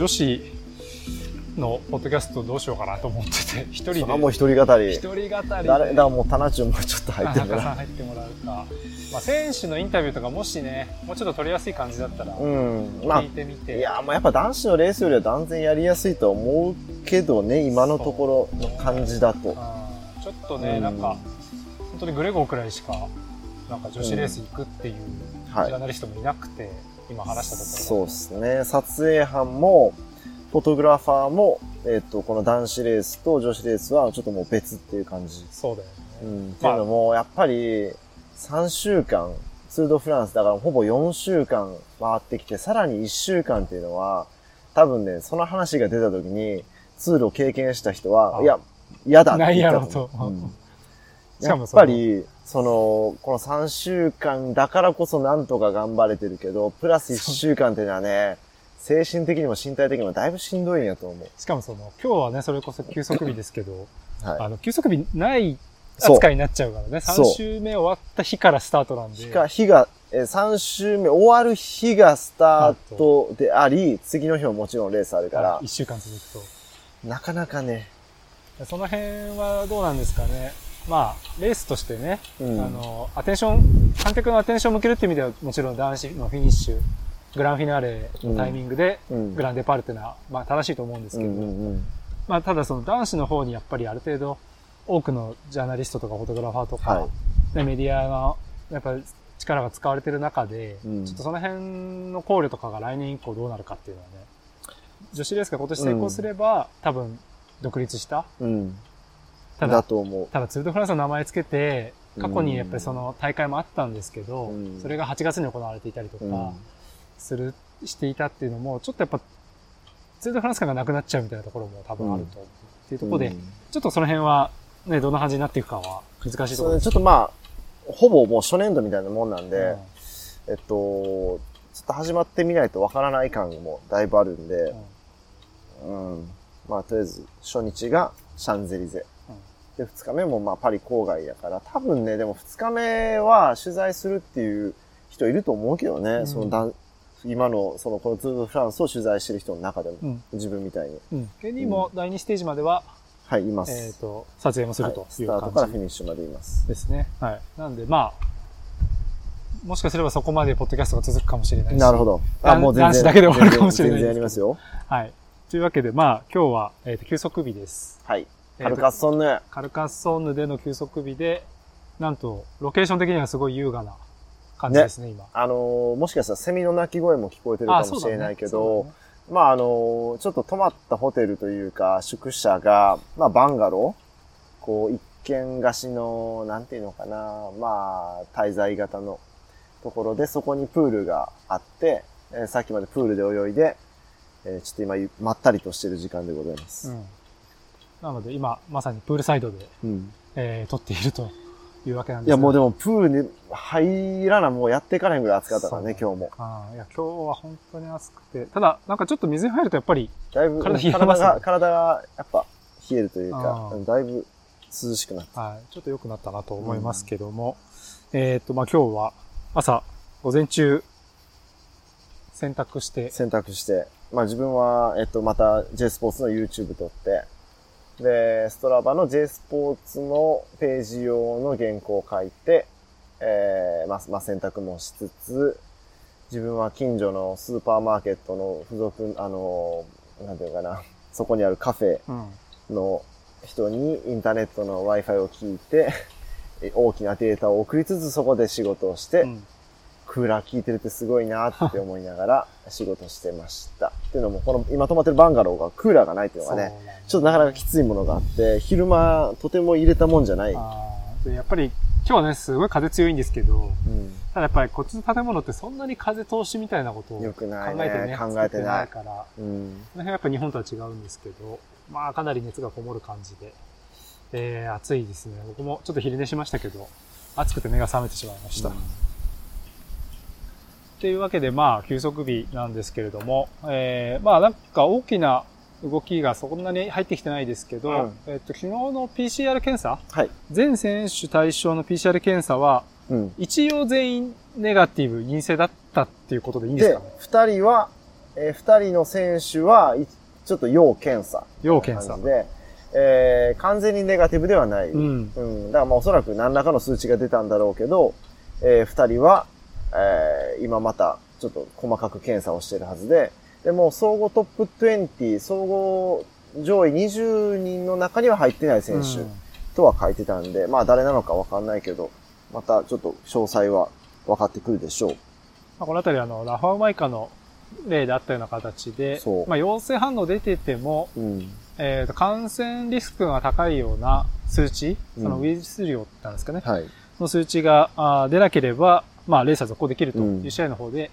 と女子のポッドキャストどうしようかなと思ってて、一人で。それはもう一人語り。一人語りで。誰、だからもう、タナチュンもちょっと入ってるか田中さんら。入ってもらうか。まあ、選手のインタビューとかもしね、もうちょっと取りやすい感じだったら、うん。まあ聞い、てみて。いや、もうやっぱ男子のレースよりは断然やりやすいと思うけどね、今のところの感じだと。ちょっとね、うんなんか、本当にグレゴーくらいしか、なんか女子レース行くっていうジはいャーナリストもいなくて、今話したところ。そうですね。撮影班も、フォトグラファーも、えっ、と、この男子レースと女子レースはちょっともう別っていう感じ。そうだよね。うん。っていうのも、やっぱり、3週間、ツールドフランスだからほぼ4週間回ってきて、さらに1週間っていうのは、多分ね、その話が出た時に、ツールを経験した人は、あいや、嫌だってない言ったやろと思ううんしやっぱり、その、この3週間だからこそなんとか頑張れてるけど、プラス1週間っていうのはね、精神的にも身体的にもだいぶしんどいんやと思う。しかもその、今日はね、それこそ休息日ですけど、あはの、休息日ない扱いになっちゃうからね。そう3週目終わった日からスタートなんい。で。日が、日が、えー、3週目終わる日がスタートであり、次の日ももちろんレースあるから1、週間続くと。なかなかね、その辺はどうなんですかね。まあ、レースとしてね、うんあの、アテンション、観客のアテンションを向けるっていう意味では、もちろん男子のフィニッシュ、グランフィナーレのタイミングで、うんグランデパールっていうのは、まあ正しいと思うんですけど、うんうんうん。まあただその男子の方にやっぱりある程度、多くのジャーナリストとかフォトグラファーとか、はいねメディアの、やっぱり力が使われてる中で、うんちょっとその辺の考慮とかが来年以降どうなるかっていうのはね、女子レースが今年成功すれば、多分独立した。うん。ただだと思う。ただツール・ド・フランスの名前つけて、過去にやっぱりその大会もあったんですけど、うんそれが8月に行われていたりとうんか、する、していたっていうのも、ちょっとやっぱ、ツール・ド・フランス感がなくなっちゃうみたいなところも多分あると思う。っていうところで、うんちょっとその辺は、ね、どんな感じになっていくかは難しいところです。ちょっとまあ、ほぼもう初年度みたいなもんなんで、うんえっと、ちょっと始まってみないとわからない感もだいぶあるんで、うん。まあ、とりあえず、初日がシャンゼリゼ。で、二日目もまあ、パリ郊外だから、多分ね、でも二日目は取材するっていう人いると思うけどね、んそのだん、今の、その、このツール・ド・フランスを取材してる人の中でも、うん。自分みたいに。うん。ケニーも第2ステージまでは、はい、います。えっ、と、撮影もするとはいスいうタートからフィ感ニッシュまでいますじ。ですね。はい。なんで、まあ、もしかすればそこまでポッドキャストが続くかもしれないし。なるほど。あ、男もう全然。男子だけで終わるかもしれない全然やりますよ。はい。というわけで、まあ、今日は、えっ、と、休息日です。はい。カルカッソンヌ。カルカッソンヌでの休息日で、なんと、ロケーション的にはすごい優雅な感じですね、今。あのーもしかしたらセミの鳴き声も聞こえてるかもしれないけど、そうまああのーちょっと泊まったホテルというか、宿舎が、まあバンガローこう、一軒貸しの、なんていうのかな、まあ、滞在型のところで、そこにプールがあって、えーさっきまでプールで泳いで、えーちょっと今、まったりとしてる時間でございます。うん。なので、今、まさにプールサイドで、うん。えー撮っているというわけなんですがいや、もうでも、プールに入らな、もうやっていかないぐらい暑かったからね、今日も。ああいや、今日は本当に暑くて、ただ、なんかちょっと水に入るとやっぱり、だいぶ、体冷えますね体が、体が、やっぱ、冷えるというかだいぶ涼しくなって。はい、ちょっと良くなったなと思いますけども、えっ、と、まあ、今日は朝、午前中、洗濯して、選択して、まあ自分は、えっと、また J スポーツの YouTube 撮って、で、ストラバの J スポーツのページ用の原稿を書いて、えー、ま、ま、選択もしつつ、自分は近所のスーパーマーケットの付属、あの、なんていうかな、そこにあるカフェ。の人にインターネットの Wi-Fi を聞いて、大きなデータを送りつつそこで仕事をして、うんクーラー効いてるってすごいなって思いながら仕事してました。っていうのも、この今泊まってるバンガローがクーラーがないっていうのがね、ちょっとなかなかきついものがあって、昼間とても入れたもんじゃない。やっぱり、今日はね、すごい風強いんですけど、うん、ただやっぱりこっちの建物ってそんなに風通しみたいなことを考えてね、ね。考えてない。から、こうん。の辺はやっぱ日本とは違うんですけど、まあかなり熱がこもる感じで、えー、暑いですね。僕もちょっと昼寝しましたけど、暑くて目が覚めてしまいました。っていうわけで、まあ、休息日なんですけれども、えー、まあ、なんか大きな動きがそんなに入ってきてないですけど、うんえっと、昨日の PCR 検査？はい。全選手対象の PCR 検査は、うん。一応全員ネガティブ、陰性だったっていうことでいいんですでかね、二人は、えー二人の選手は、いちょっと要検査。要検査。で、えー完全にネガティブではない。うん。うん。だからまあおそらく何らかの数値が出たんだろうけど、えー二人は、えー今またちょっと細かく検査をしているはずで、でも総合トップ20、総合上位20人の中には入ってない選手うんとは書いてたんで、まあ誰なのかわかんないけど、またちょっと詳細は分かってくるでしょう。まあ、このあたりあの、ラファウマイカの例であったような形でまあ、陽性反応出てても、うん。えっ、と、感染リスクが高いような数値、うんそのウイルス量なんですかね、はい。の数値が出なければ、まあ、レースは続行できるとうん。いう試合の方で、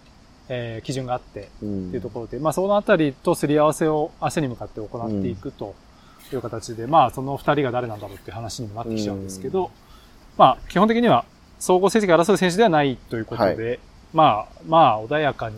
えー基準があって、うん。というところで、まあ、そのあたりとすり合わせを明日に向かって行っていくという形で、まあ、その二人が誰なんだろうっていう話にもなってきちゃうんですけど、まあ、基本的には総合成績を争う選手ではないということで、まあ、まあ、穏やかに、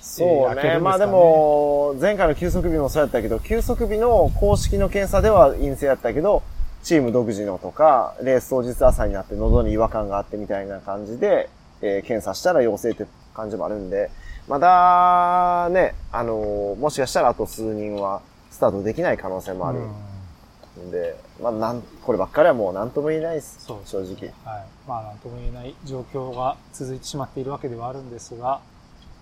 そうえー開けるんですね。まあでも、前回の休息日もそうやったけど、休息日の公式の検査では陰性やったけど、チーム独自のとか、レース当日朝になって喉に違和感があってみたいな感じで、えー検査したら陽性って感じもあるんで、まだね、あのーもしかしたらあと数人はスタートできない可能性もあるうんんで、まあなん、こればっかりはもう何とも言えないです。そう正直。はい。まあ、なんとも言えない状況が続いてしまっているわけではあるんですが、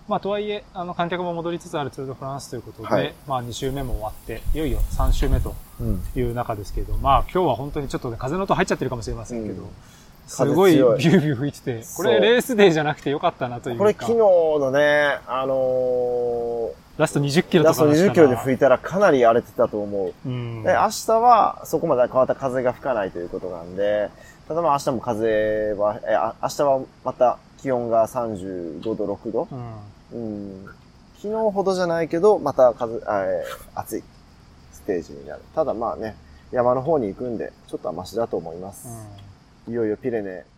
まあ、とはいえ、あの、観客も戻りつつあるツール・ド・フランスということで、はいまあ、2週目も終わって、いよいよ3週目とうん。いう中ですけど、まあ、今日は本当にちょっとね、風の音入っちゃってるかもしれませんけど、うんすごいビュービュー吹いてて、これレースデーじゃなくてよかったなというか、これ昨日のね、あのーラスト20キロとラストかだったら20キロで吹いたらかなり荒れてたと思う。うん。で、明日はそこまで変わった風が吹かないということなんで、ただまあ明日も風は、え、あ明日はまた気温が35度、6度。うん。うん。昨日ほどじゃないけど、また風、あえー暑いステージになる。ただまあね、山の方に行くんで、ちょっとはマシだと思います。いよいよピレネ。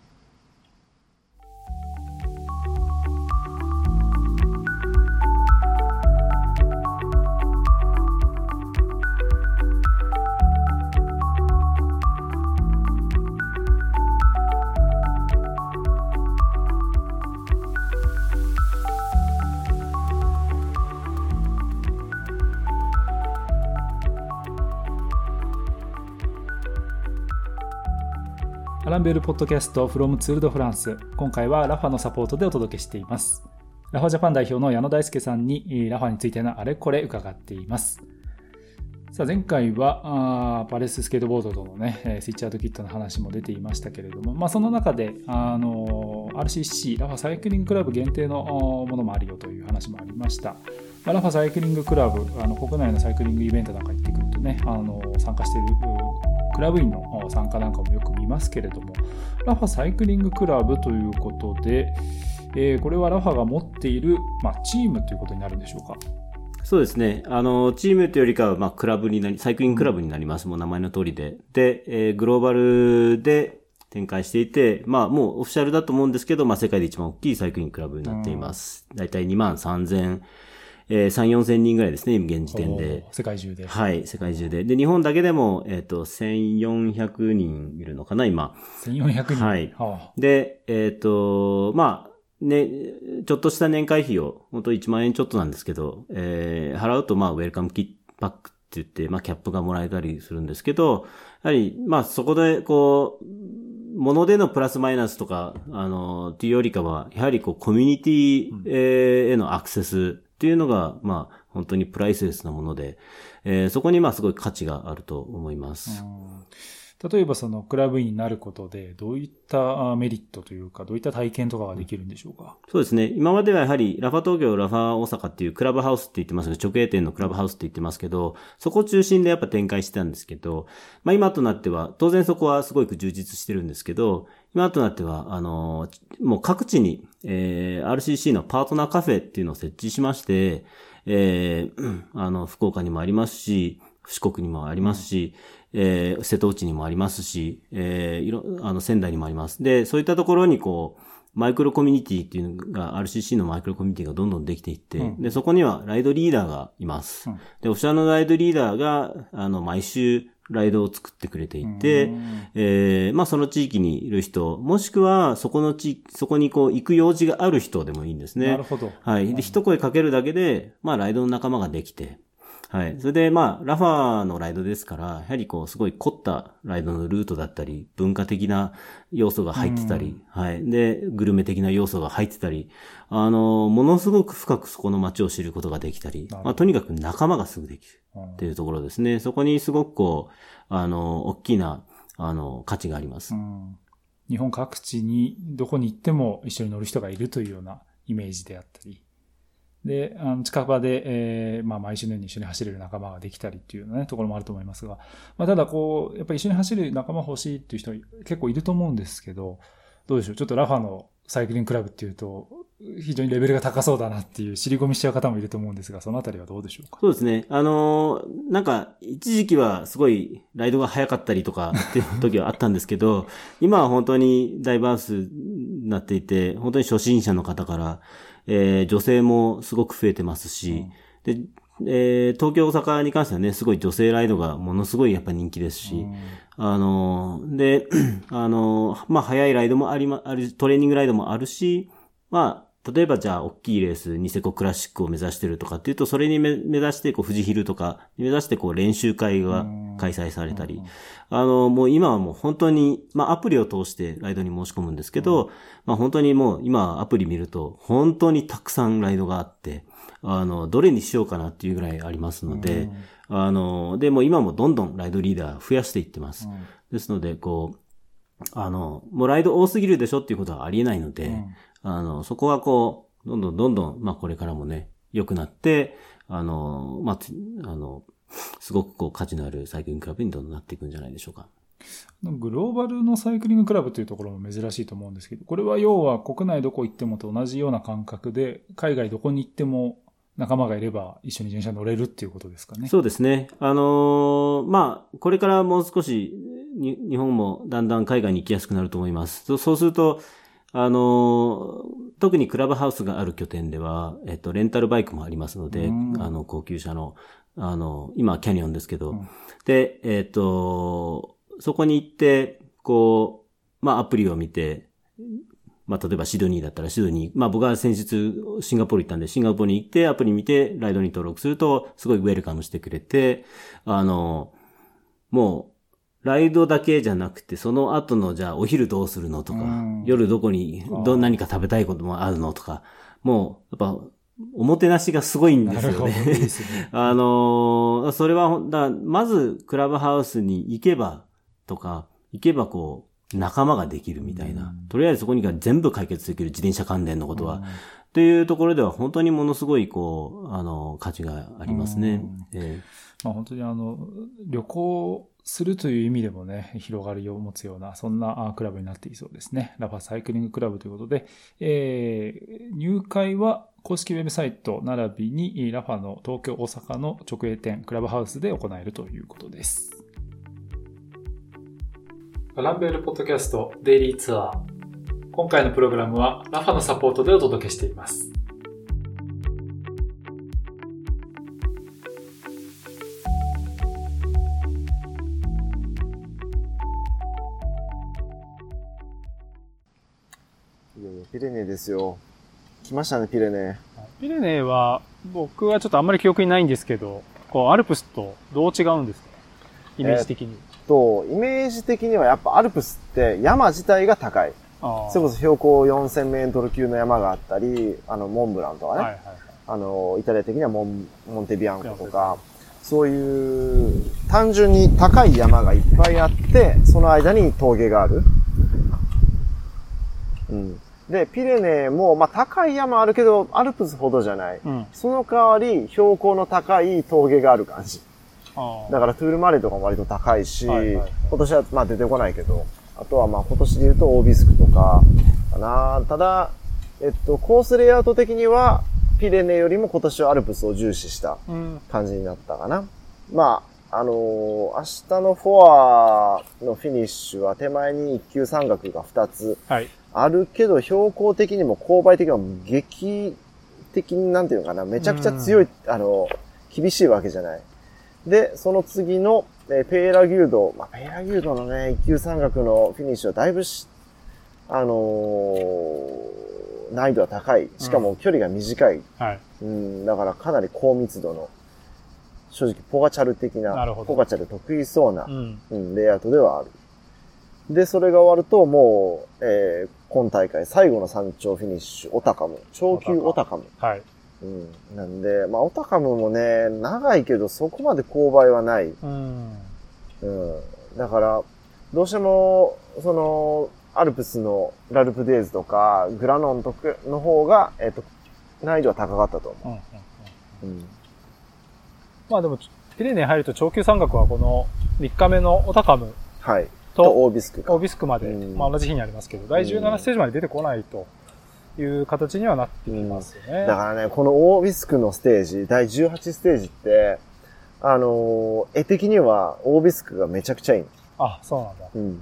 ベルポッドキャスト from ツールドフランス。今回はラファのサポートでお届けしています。ラファジャパン代表の矢野大輔さんにラファについてのあれこれ伺っています。さあ前回はあパレススケートボードとのね、えスイッチアウトキットの話も出ていましたけれども、まあ、その中で、あのー RCC、ラファサイクリングクラブ限定のものもあるよという話もありました。まあラファサイクリングクラブ、あの国内のサイクリングイベントなんか行ってくるとね、あの参加しているクラブ員のお参加なんかもよく見ますけれども、ラファサイクリングクラブということで、えーこれはラファが持っている、まあ、チームということになるんでしょうか？そうですね。あの、チームというよりかは、まあ、クラブになり、サイクリングクラブになります。もう名前の通りで。で、えーグローバルで展開していて、まあ、もうオフィシャルだと思うんですけど、まあ、世界で一番大きいサイクリングクラブになっています。だいたい2万3000、えー、3、4千人ぐらいですね、現時点でお。世界中で。はい、世界中で。で、日本だけでも、えっ、と、1400人いるのかな、今。1400人。はいはで、えっ、と、まあ、ね、ちょっとした年会費を、本当1万円ちょっとなんですけど、えー払うと、まあ、ウェルカムキットパックって言って、まあ、キャップがもらえたりするんですけど、やはり、まあ、そこで、こう、物でのプラスマイナスとか、あの、っていうよりかは、やはりこう、コミュニティ、えーへのアクセスっていうのが、まあ、本当にプライスレスなもので、えーそこにまあ、すごい価値があると思います。例えばそのクラブになることで、どういったメリットというか、どういった体験とかができるんでしょうか？そうですね。今まではやはり、ラファ東京、ラファ大阪っていうクラブハウスって言ってますね。直営店のクラブハウスって言ってますけど、そこ中心でやっぱ展開してたんですけど、まあ今となっては、当然そこはすごく充実してるんですけど、今となっては、あの、もう各地に、えー RCC のパートナーカフェっていうのを設置しまして、えーあの、福岡にもありますし、四国にもありますし、えー瀬戸内にもありますし、えーいろ、あの、仙台にもあります。で、そういったところにこう、マイクロコミュニティっていうのが、RCC のマイクロコミュニティがどんどんできていって、うんで、そこにはライドリーダーがいます。うんで、オフィシャルのライドリーダーが、あの、毎週ライドを作ってくれていて、うんえーまあその地域にいる人、もしくはそこの地域、そこにこう行く用事がある人でもいいんですね。なるほど。はい。で、一声かけるだけで、まあ、ライドの仲間ができて、はい。それで、まあ、ラファのライドですから、やはりこう、すごい凝ったライドのルートだったり、文化的な要素が入ってたり、はい。で、グルメ的な要素が入ってたり、あの、ものすごく深くそこの街を知ることができたりまあ、とにかく仲間がすぐできるうんっていうところですね。そこにすごくこう、あの、大きな、あの、価値があります。うん日本各地にどこに行っても一緒に乗る人がいるというようなイメージであったり、で、あの近場で、えーまあ、毎週のように一緒に走れる仲間ができたりっていうね、ところもあると思いますが、まあ、ただこう、やっぱり一緒に走る仲間欲しいっていう人結構いると思うんですけど、どうでしょう？ちょっとラファのサイクリングクラブっていうと、非常にレベルが高そうだなっていう尻込みしちゃう方もいると思うんですが、そのあたりはどうでしょうか？そうですね。あのーなんか、一時期はすごいライドが早かったりとかっていう時はあったんですけど、今は本当にダイバースになっていて、本当に初心者の方から、えー女性もすごく増えてますし、で、えー東京、大阪に関してはね、すごい女性ライドがものすごいやっぱ人気ですし、うん。あのーで、あのーまあ、早いライドもありま、ある、トレーニングライドもあるし、まあ、例えばじゃあ、大きいレース、ニセコクラシックを目指してるとかっていうと、それにめ目指して、こう、富士ヒルとか、目指して、こう、練習会が開催されたり、あの、もう今はもう本当に、まあ、アプリを通してライドに申し込むんですけど、まあ、本当にもう、今、アプリ見ると、本当にたくさんライドがあって、あの、どれにしようかなっていうぐらいありますので、あの、で、もう今もどんどんライドリーダー増やしていってます。ですので、こう、あの、もうライド多すぎるでしょっていうことはありえないので、うんあの、そこはこう、どんどんどんどん、まあこれからもね、良くなって、あの、まあ、つあの、すごくこう価値のあるサイクリングクラブにどんどんなっていくんじゃないでしょうか。グローバルのサイクリングクラブというところも珍しいと思うんですけど、これは要は国内どこ行ってもと同じような感覚で、海外どこに行っても仲間がいれば一緒に自転車乗れるっていうことですかね。そうですね。あのーまあ、これからもう少し、に日本もだんだん海外に行きやすくなると思います。そうすると、あのー特にクラブハウスがある拠点では、えっと、レンタルバイクもありますので、うん。あの、高級車の、あの、今はキャニオンですけど、うん。で、えっと、そこに行って、こう、まあ、アプリを見て、まあ、例えばシドニーだったらシドニー、まあ、僕は先日シンガポール行ったんで、シンガポールに行ってアプリ見て、ライドに登録すると、すごいウェルカムしてくれて、あの、もう、ライドだけじゃなくて、その後の、じゃあ、お昼どうするのとかうん、夜どこに、ど、何か食べたいこともあるのとか、もう、やっぱ、おもてなしがすごいんですよね。あのーそれはだまず、クラブハウスに行けば、とか、行けばこう、仲間ができるみたいな。とりあえずそこにが全部解決できる自転車関連のことは。というところでは本当にものすごい、こう、あの、価値がありますね。えまあ、本当にあの、旅行するという意味でもね、広がりを持つような、そんなあクラブになっていそうですね。ラファサイクリングクラブということで、えー入会は公式ウェブサイト並びに、ラファの東京、大阪の直営店、クラブハウスで行えるということです。ランベルポッドキャストデイリーツアー。今回のプログラムはラファのサポートでお届けしています。ピレネーですよ。来ましたね、ピレネー。ピレネーは、僕はちょっとあんまり記憶にないんですけど、こう、アルプスとどう違うんですか？イメージ的に。と、イメージ的にはやっぱアルプスって山自体が高い。それこそ標高4000メートル級の山があったり、あの、モンブランとかね。はいはいはい。あの、イタリア的にはモンモンテビアンコとか、そういう単純に高い山がいっぱいあって、その間に峠がある。うん。で、ピレネーも、まあ、高い山あるけど、アルプスほどじゃない。うん。その代わり、標高の高い峠がある感じ。だからトゥールマレーとかも割と高いし、はいはい今年はまあ出てこないけど、あとはまあ今年で言うとオービスクとかかな。ただ、えっと、コースレイアウト的には、ピレネよりも今年はアルプスを重視したうん。感じになったかな。まあ、あのー明日のフォアのフィニッシュは手前に一級三角が2つはい。あるけど、標高的にも勾配的にも劇的になんていうのかな、めちゃくちゃ強い、あの、厳しいわけじゃない。で、その次の、えーペーラギルド、まあ、ペーラギルドのね、一級山岳のフィニッシュはだいぶし、あのー難易度は高い。しかも距離が短い。はい。うん、だからかなり高密度の、正直ポガチャル的な、なポガチャル得意そうなう、ん。うん、レイアウトではある。で、それが終わると、もう、えー今大会最後の山頂フィニッシュ、オタカム。長級オタカム。はい。うん。なんで、まあ、オタカムもね、長いけど、そこまで勾配はない。うん。うん。だから、どうしても、その、アルプスのラルプデイズとか、グラノンとかの方が、えっ、と、難易度は高かったと思うん。うん。うんう。うん。まあでも、ピレネー入ると長級山岳はこの3日目のオタカムはい。と、とオービスクか。オービスクまで、うんまあ同じ日にありますけど、第17ステージまで出てこないという形にはなってきますよね。だからね、このオービスクのステージ、第18ステージって、あのー絵的にはオービスクがめちゃくちゃいいの。あ、そうなんだ。うん。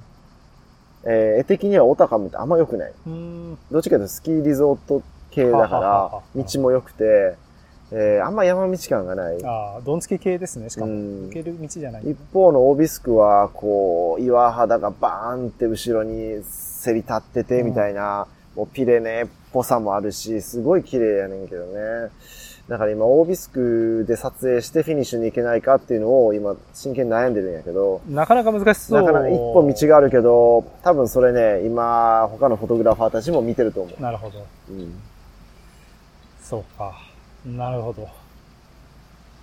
えー絵的にはオタカムってあんま良くない。うーん。どっちかというとスキーリゾート系だから、道も良くて、えーあんま山道感がない。ああ、どんつき系ですね、しかも。うん抜ける道じゃない。一方のオービスクは、こう、岩肌がバーンって後ろにせり立ってて、みたいな、もうピレネーっぽさもあるし、すごい綺麗やねんけどね。だから今、オービスクで撮影してフィニッシュに行けないかっていうのを今、真剣に悩んでるんやけど、なかなか難しそう。なかなか一本道があるけど、多分それね、今、他のフォトグラファーたちも見てると思う。なるほど。うん、そうか。なるほど。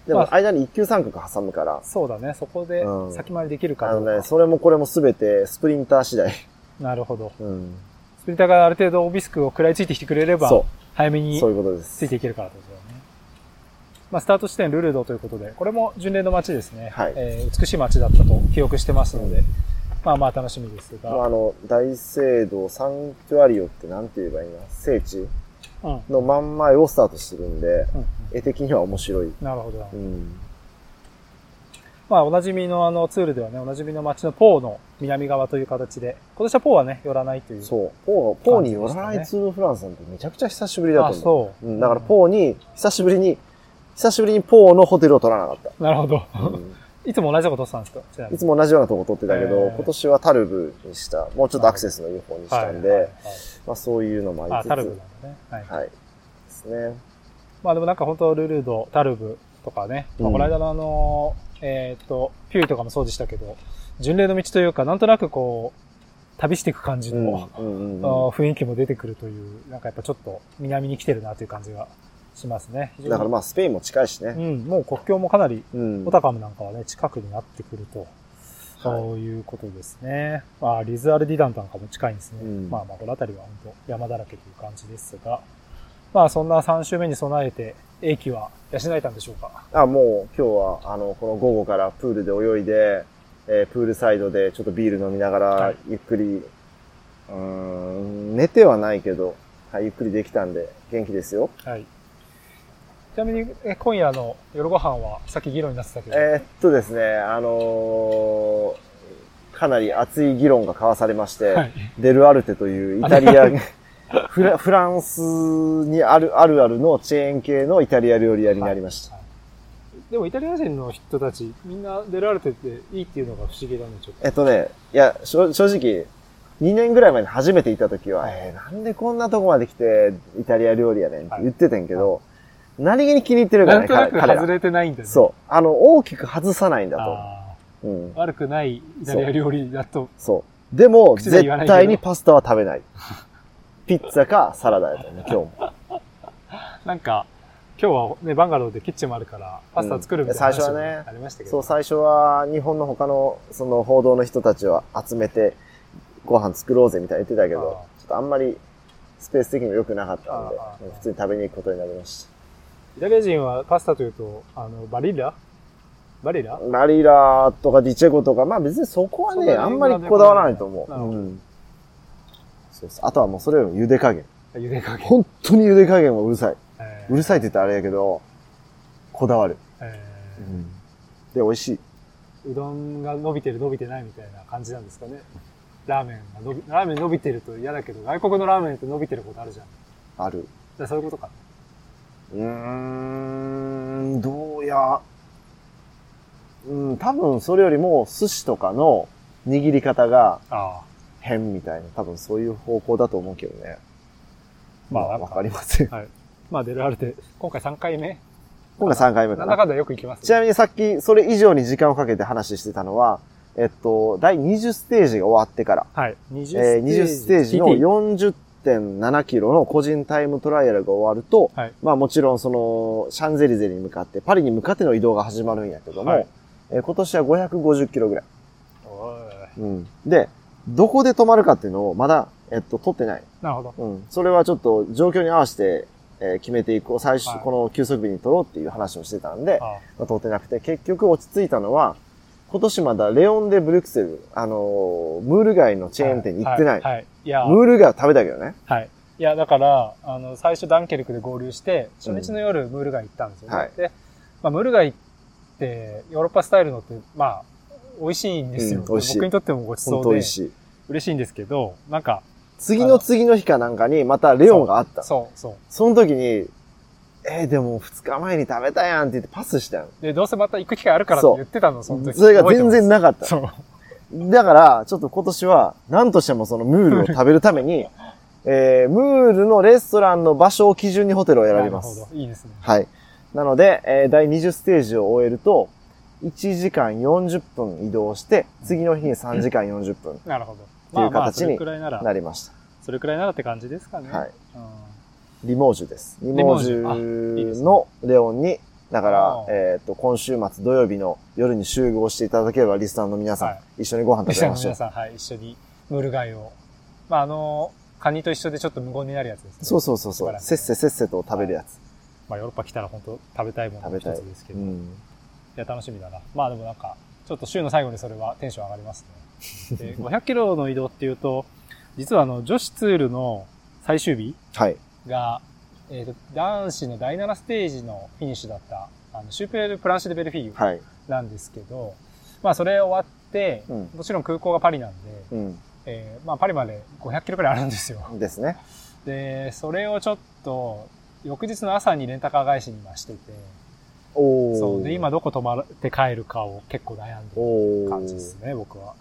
でも、間に一級三角挟むから、そうだね。そこでうん先回りできるかどうか。あのね、それもこれもすべてスプリンター次第。なるほど。うん。スプリンターがある程度オビスクを食らいついてきてくれればそ、早めにそういうことです。ついていけるからってことだよね。まあ、スタート地点ルルドということで、これも巡礼の街ですね。はいえー美しい街だったと記憶してますので、まあまあ楽しみですが。まあ、あの、大聖堂サンクトゥアリオってなんて言えばいいな聖地？うん。うんの真ん前をスタートするんで、うん絵的には面白い。なるほど。うん。まあ、おなじみのあのツールではね、おなじみの街のポーの南側という形で、今年はポーはね、寄らないという。そう。ポー、ポーに寄らないツールドフランスなんてめちゃくちゃ久しぶりだあ、と思う。そう。うん。だからポーに、久しぶりに、久しぶりにポーのホテルを取らなかっなるほど。た。うんいつも同じとこ取ってたんですか？いつも同じようなとこ取ってたけど、今年はタルブにした、もうちょっとアクセスのいい方にしたんで、まあそういうのもああ、りつつ、タルブなんだね。はい。はい。ですね。まあでもなんか本当ルルド、タルブとかね、まあうんこの間のあの、えーっと、ピューイとかもそうでしたけど、巡礼の道というか、なんとなくこう、旅していく感じうん。の、うんうんあうんー雰囲気も出てくるという、なんかやっぱちょっと南に来てるなという感じがしますね。だからまあスペインも近いしね。うん、もう国境もかなり、うん。オタカムなんかはね、近くになってくると、はいそういうことですね。まあ、リズアルディダントなんかも近いんですね。うんまあまあ、この辺りは本当山だらけという感じですが、まあそんな3週目に備えて、英気は養えたんでしょうか？あ、もう今日は、あの、この午後からプールで泳いで、えープールサイドでちょっとビール飲みながはい、らゆっくり、うーん、寝てはないけど、はい、ゆっくりできたんで、元気ですよ。はい。ちなみに、え今夜の夜ご飯は、さっき議論になってたけど、えーっとですね、あのーかなり熱い議論が交わされまして、はい。デルアルテというイタリア、フラフランスにある、あるあるのチェーン系のイタリア料理屋になりました。でもイタリア人の人たち、みんなデルアルテっていいっていうのが不思議だね、ちょっと。えっとね、いや、正正直、2年ぐらい前に初めて行った時は、えー、なんでこんなとこまで来てイタリア料理やねんって言ってたんやけど、何気に気に入ってるからね、なんとなく外れてないんだね。そう。あの、大きく外さないんだと。あうんー。悪くないイタリア料理だと、そう。でも、絶対にパスタは食べない。ピッツァかサラダやったよね、今日も。なんか、今日はね、バンガローでキッチンもあるから、パスタ作るみたいなうん最初はね話もありましたけど。そう、最初は日本の他のその報道の人たちを集めてご飯作ろうぜみたいに言ってたけど、あちょっとあんまりスペース的にも良くなかったんで普通に食べに行くことになりましイタリア人はパスタというと、あの、バリラ？バリラ？た。マリラとかディチェゴとか、まあ別にそこはね、あんまりこだわらないと思う。うんそうそうあとはもうそれよりも茹で加減。茹で加減。本当に茹で加減はうるさい。えーうるさいって言ったらあれやけど、こだわる。えで、美味しい。ーうどんが伸びてる伸びてないみたいな感じなんですかね。ラーメンが伸び、ラーメン伸びてると嫌だけど、外国のラーメンって伸びてることあるじゃん。ある。じゃあそういうことか。うーん、どうや。うん、多分それよりも寿司とかの握り方がああ。変みたいな、多分そういう方向だと思うけどね。まあなんかわかりません。はい。まあデルアルテ、今回3回目今回3回目かな。なんだかんだよく行きます、ちなみにさっきそれ以上に時間をかけて話してたのは、えっと、第20ステージが終わってから、はい。20えー20ステージの TT 40.7キロの個人タイムトライアルが終わると、はい。まあもちろんその、シャンゼリゼに向かって、パリに向かっての移動が始まるんやけども、はいえー今年は550キロぐらい。うん。で、どこで止まるかっていうのをまだ、えっと、取ってない。なるほど。うん。それはちょっと状況に合わせて、えー決めていこう。最初、はいこの休息日に取ろうっていう話をしてたんで、あまあ、取ってなくて、結局落ち着いたのは、今年まだレオンでブリュクセル、あのームール街のチェーン店に行ってない。はい。はいいや、ムール街は食べたけどね。はい。いや、だから、あの、最初ダンケルクで合流して、初日の夜、ムール街行ったんですよね。はいで、まあ、ムール街って、ヨーロッパスタイルのって、まあ、美味しいんですよ。うん美味しい僕にとってもごち本そうで、当美味しい。嬉しいんですけど、なんか、次の次の日かなんかに、またレオンがあった。そう、そう。その時に、えー、でも2日前に食べたやんって言ってパスしたよ。で、どうせまた行く機会あるからって言ってたの、その時。それが全然なかった。そう。だから、ちょっと今年は、何としてもそのムールを食べるために、えー、ムールのレストランの場所を基準にホテルを選びます。なるほど。いいですね。はい。なので、えー第20ステージを終えると、1時間40分移動して、次の日に3時間40分 なるほど。っていう形にれくらいなりました。それくらいならって感じですかね。はい。うんリモージュです。リモージュのレオンに、だからえっ、と、今週末土曜日の夜に集合していただければ、リスナーの皆さん、はい一緒にご飯リスナーの食べましょう皆。さん、はい、一緒にムール貝を。まあ、あの、カニと一緒でちょっと無言になるやつですね。そうそうそうそう。せっせせっせと食べるやつ。まあ、ヨーロッパ来たら本当食べたいものの一。つですけど。いうん。や、楽しみだな。まあでもなんか、ちょっと週の最後にそれはテンション上がりますね。で、500キロの移動っていうと、実はあの、女子ツールの最終日はい。が、えっ、と、男子の第7ステージのフィニッシュだった、あの、シュープレル・プランシュ・デ・ベルフィーユはい。なんですけど、まあそれ終わって、うんもちろん空港がパリなんで、うん。えーまあパリまで500キロくらいあるんですよ。ですね。で、それをちょっと、翌日の朝にレンタカー返しに今してて、おー。そう。で、今どこ泊まって帰るかを結構悩んでおるー。感じですね、僕は。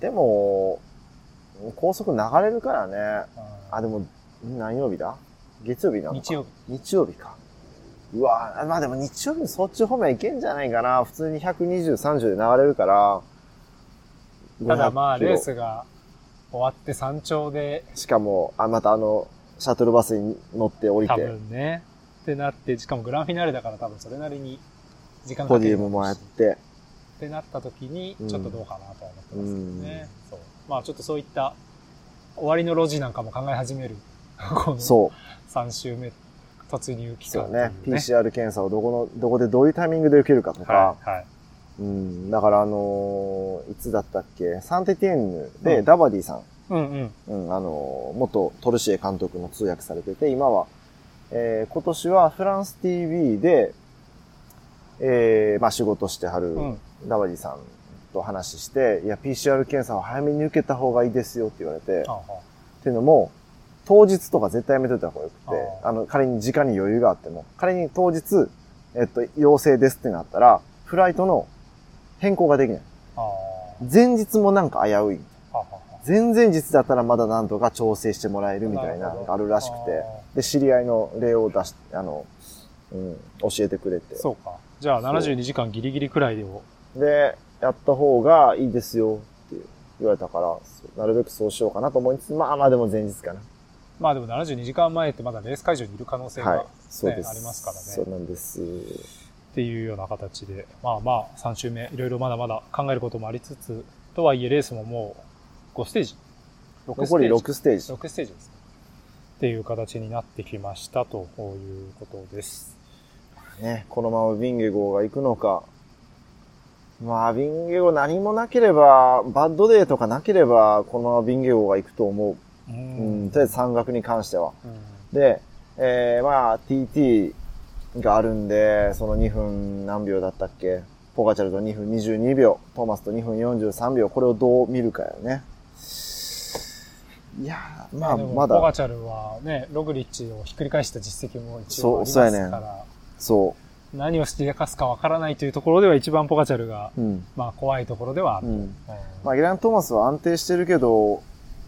でも、高速流れるからね。うんあ、でも、何曜日だ？月曜日なのか日曜日。日曜日か。うわまあでも日曜日そっち方面行けんじゃないかな。普通に120、30で流れるから。ただまあ、500キロレースが終わって山頂で、しかも、あ、またあの、シャトルバスに乗って降り多て、分ね、ってなって、しかもグランフィナーレだから多分それなりに時間かポけるディウムもやって。ってなった時に、うんちょっとどうかなとは思ってますけどね。そう。まあちょっとそういった終わりの路地なんかも考え始める。そう。3週目突入期間そうね。PCR 検査をどこの、どこでどういうタイミングで受けるかとか。はい。はい。うん。だからあのーいつだったっけ？サンテティエンヌでうんダバディさん。うんうん。うん、あのー元トルシエ監督の通訳されてて、今は、えー今年はフランス TV で、えーまあ仕事してはるうん。ダバディさんと話して、いや、PCR 検査は早めに受けた方がいいですよって言われて、はあはっていうのも、当日とか絶対やめといた方がよくて、ああの、仮に時間に余裕があっても、仮に当日、えっと、陽性ですってなったら、フライトの変更ができない。前日もなんか危うい。前々日だったらまだなんとか調整してもらえるみたいなのがあるらしくて、で、知り合いの例を出し、あの、うん、教えてくれて。そうか。じゃあ72時間ギリギリくらいでを。で、やった方がいいですよって言われたから、なるべくそうしようかなと思いつつ、まあまあでも前日かな。まあでも72時間前ってまだレース会場にいる可能性が、はい。そうです。ありますからねそうなんです。っていうような形で、まあまあ3週目、いろいろまだまだ考えることもありつつ、とはいえレースももう5ステージ。6残り6ステージ。6ステージですね。っていう形になってきましたということです。ね、このままビンゲゴーが行くのか。まあ、ビンゲゴー何もなければ、バッドデーとかなければ、このままビンゲゴーが行くと思うう。うん、とりあえず山岳に関しては。うんで、えー、まあ、TT があるんで、その2分何秒だったっけ？ポガチャルと2分22秒、トーマスと2分43秒、これをどう見るかよね。いやーまあ、まだ、ポガチャルはね、ログリッチをひっくり返した実績も一応ありますそうそうやねから、そ何をしでかすかわからないというところでは一番ポガチャルが、う。うん。まあ怖いところではある。うん。うんまあ、ゲラン・トーマスは安定してるけど、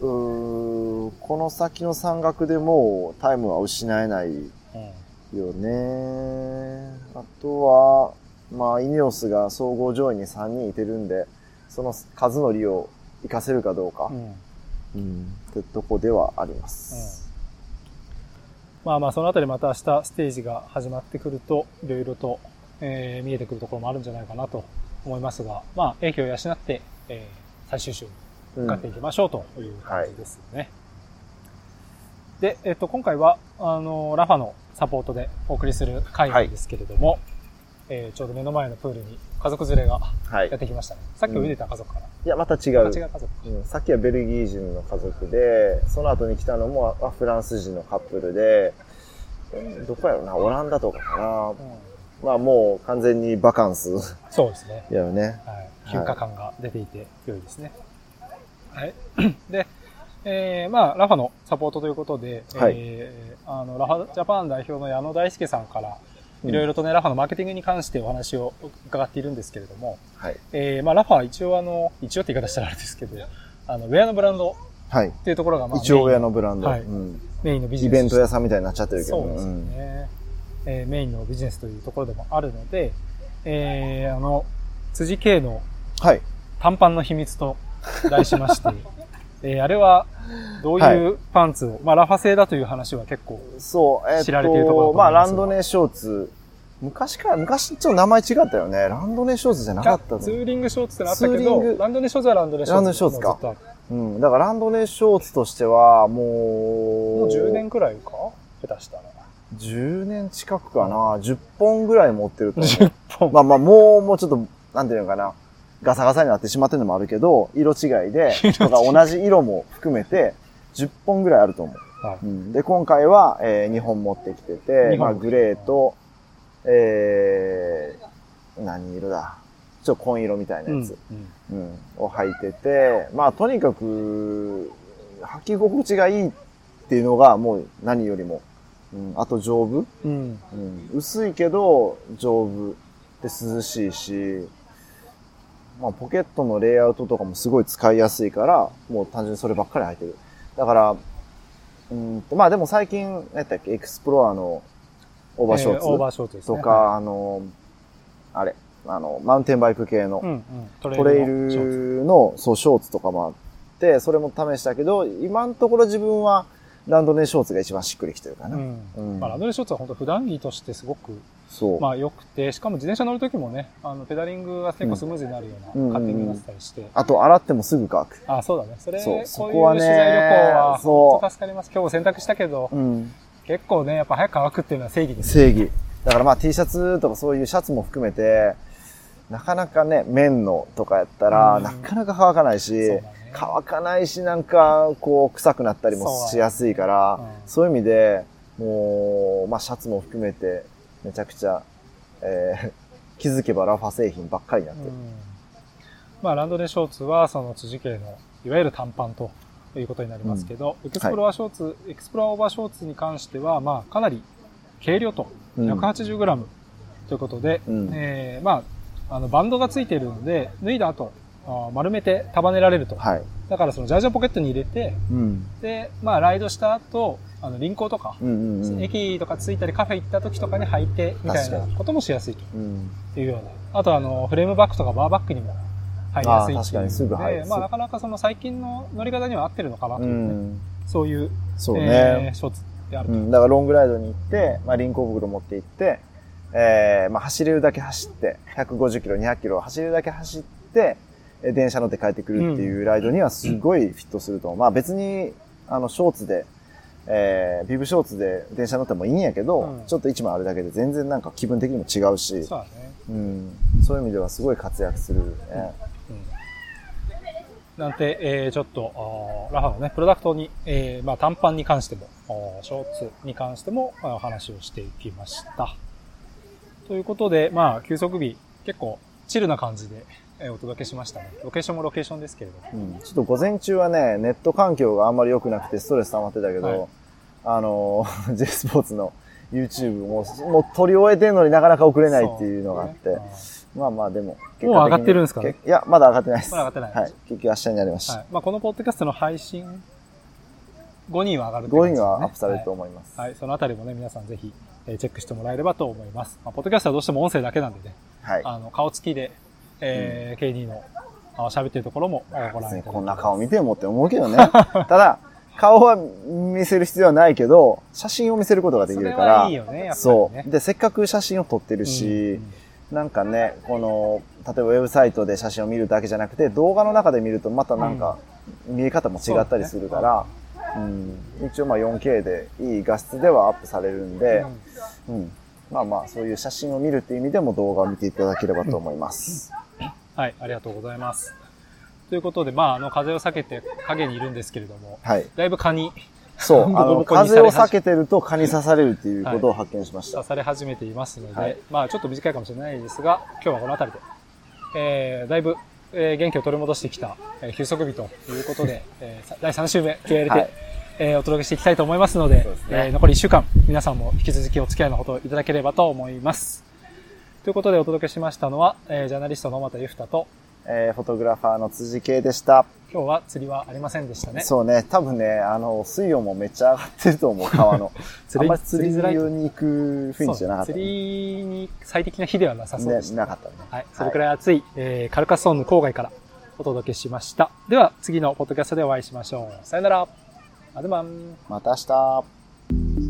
この先の山岳でもタイムは失えないうん。よね。あとは、まあ、イネオスが総合上位に3人いてるんで、その数の利を活かせるかどうか、うん。うん、ってとこではあります。まあまあ、そのあたりまた明日ステージが始まってくると、いろいろと、えー見えてくるところもあるんじゃないかなと思いますが、まあ、影響を養って、えー最終週向かっていきましょうという感じですよね。で、えっと、今回は、あの、ラファのサポートでお送りする回なんですけれども、えーちょうど目の前のプールに家族連れがはいやっ。てきましたね。さっき泳いでた家族かな。いや、また違う。あ違う家族。うん、さっきはベルギー人の家族で、その後に来たのもあフランス人のカップルで、えどこやろな、オランダとかかな。うんまあもう完全にバカンスそうですね。やよね。はい。休暇感が出ていて良いですね。はい。で、えー、まあ、ラファのサポートということで、はいえー、あの、ラファジャパン代表の矢野大輔さんから、うんいろいろとね、ラファのマーケティングに関してお話を伺っているんですけれども、はい。えー、まあ、ラファは一応あの、一応って言い方したらあれですけど、あの、ウェアのブランドはい。っていうところが、まあ、一応親のブランド、はいうん。メインのビジイネスベント屋さんみたいになっちゃってるけどそうですよね、えーメインのビジネスというところでもあるので、えー、あの、辻圭のうんはい。短パンの秘密と題しまして、えーあれはどういうパンツを、まあラファ製だという話は結構、そう、えっ、知られているところまあ、ランドネーショーツ。昔から、昔ちょっと名前違ったよね。ランドネーショーツじゃなかったの。ツーリングショーツってなったけど、ランドネーショーツはランドネーショーツ。ランドネーショーツかもうん。だからランドネーショーツとしては、もう、もう10年くらいか？下手したら。10年近くかな。10本ぐらい持ってると思う。10本。まあまあ、もう、もうちょっと、なんていうのかな。ガサガサになってしまってるのもあるけど、色違いで、とか同じ色も含めて、10本ぐらいあると思う。はい。うん、で、今回は、えー、2本持ってきてて、まあ、グレーと、えー、何色だ？ちょっと紺色みたいなやつ、うん。うん。を履いてて、まあ、とにかく、履き心地がいいっていうのが、もう何よりも、うん、あと丈夫。うん。うん、薄いけど丈夫。で涼しいし、まあ、ポケットのレイアウトとかもすごい使いやすいから、もう単純にそればっかり履いてる。だから、うんと、まあでも最近、何やったっけ、エクスプロアのオーバーショーツ、えオーバーショーツですね。とか、あの、あれ、あの、マウンテンバイク系のうんうん。トトレイルの、そう、ショーツとかもあって、それも試したけど、今のところ自分はランドネーショーツが一番しっくりきてるかな。うん。うんまあ、ランドネーショーツは本当普段着としてすごく。まあ良くて、しかも自転車乗るときもね、あの、ペダリングが結構スムーズになるよううんなカッティングになってたりして。あと、洗ってもすぐ乾く。あ、そうだね。それ、そうこういうそこはね取材旅行は、そう助かります。今日洗濯したけど、うん。結構ね、やっぱ早く乾くっていうのは正義ですよ。正義。だからまあ T シャツとかそういうシャツも含めて、なかなかね、綿のとかやったら、うんなかなか乾かないし、ね乾かないし、なんか、こう、臭くなったりもしやすいから、そう,、いう意味で、もう、まあシャツも含めて、めちゃくちゃ、えー 気づけばラファ製品ばっかりになってる。うんまあ、ランドネショーツは、その辻系の、いわゆる短パンということになりますけど、エクスプロアショーツ、エクスプロアオーバーショーツに関しては、まあ、かなり軽量と、うん 180g ということで、うんえーまあ、あの、バンドがついているので、脱いだ後、丸めて束ねられると。はい。だからそのジャージャーポケットに入れて、うん。で、まあ、ライドした後、あの、輪行とか、うんうんうん。駅とか着いたりカフェ行った時とかに履いて、みたいなこともしやすいとうん。いうような。あとあの、フレームバッグとかバーバッグにも入りやすい確かにすぐ入るで、まあなかなかその最近の乗り方には合ってるのかなとういうね、ん。そういう、そうね。えーショーツであると。うん、だからロングライドに行って、まあ、輪行袋持って行って、えー、まあ、走れるだけ走って、150キロ、200キロ走れるだけ走って、え電車乗って帰ってくるっていうライドにはすごいフィットすると。まあ別に、あの、ショーツで、えー、ビブショーツで電車乗ってもいいんやけど、うんちょっと一枚あるだけで全然なんか気分的にも違うし、そうだね。うん、そういう意味ではすごい活躍する、ね。うん。なんて、えー、ちょっと、ラファのね、プロダクトに、えー、まあ短パンに関しても、ショーツに関しても、お話をしていきました。ということで、まあ、休息日、結構、チルな感じで、えーお届けしましたね。ロケーションもロケーションですけれども。うんちょっと午前中はね、ネット環境があんまり良くなくてストレス溜まってたけど、はいあの、J スポーツの YouTube も、もう撮り終えてんのになかなか送れないっていうのがあって、そうまあまあでも、もう上がってるんですかね？いや、まだ上がってないです。まだ上がってないはい。結局明日になりました。はい。まあ、このポッドキャストの配信後には上がるって感5じですね位はアップされると思います。はい。はい。そのあたりもね、皆さんぜひ、えーチェックしてもらえればと思います。まあ、ポッドキャストはどうしても音声だけなんでね、はい。あの、顔つきで、えー KD のあ喋ってるところもえーご覧いただければこんな顔見てもって思うけどね。ただ、顔は見せる必要はないけど、写真を見せることができるから。そいいよねやっぱりね。そう。で、せっかく写真を撮ってるうん。し、なんかね、この、例えばウェブサイトで写真を見るだけじゃなくて、動画の中で見るとまたなんか、見え方も違ったりするから、うん、一応まあ 4K でいい画質ではアップされるんで、うん、まあまあそういう写真を見るっていう意味でも動画を見ていただければと思います。はい、ありがとうございます。ということで、まあ、あの、風を避けて影にいるんですけれども、はい。だいぶ蚊にそう、あの、風を避けてると蚊に刺されるっていうことを発見しました。刺され始めていますので、はいまあ、ちょっと短いかもしれないですが、今日はこの辺りで、えー、だいぶ、えー元気を取り戻してきた、えー休息日ということで、えーさ第3週目、QLT、はいえーお届けしていきたいと思いますので、ですねえー残り1週間、皆さんも引き続きお付き合いのほどいただければと思います。ということでお届けしましたのは、えージャーナリストの又ゆふたと、えーフォトグラファーの辻圭でした。今日は釣りはありませんでしたね。そうね、多分ね、あの、水温もめっちゃ上がってると思う、川の。釣 りあんまり釣りに行く雰囲気じゃなかったね、釣りに最適な日ではなさそうでしね、た。なかったね。はい。それくらい暑い、えーカルカソンヌ郊外からお届けしました。では、次のポッドキャストでお会いしましょう。さよなら。アドマン。また明日。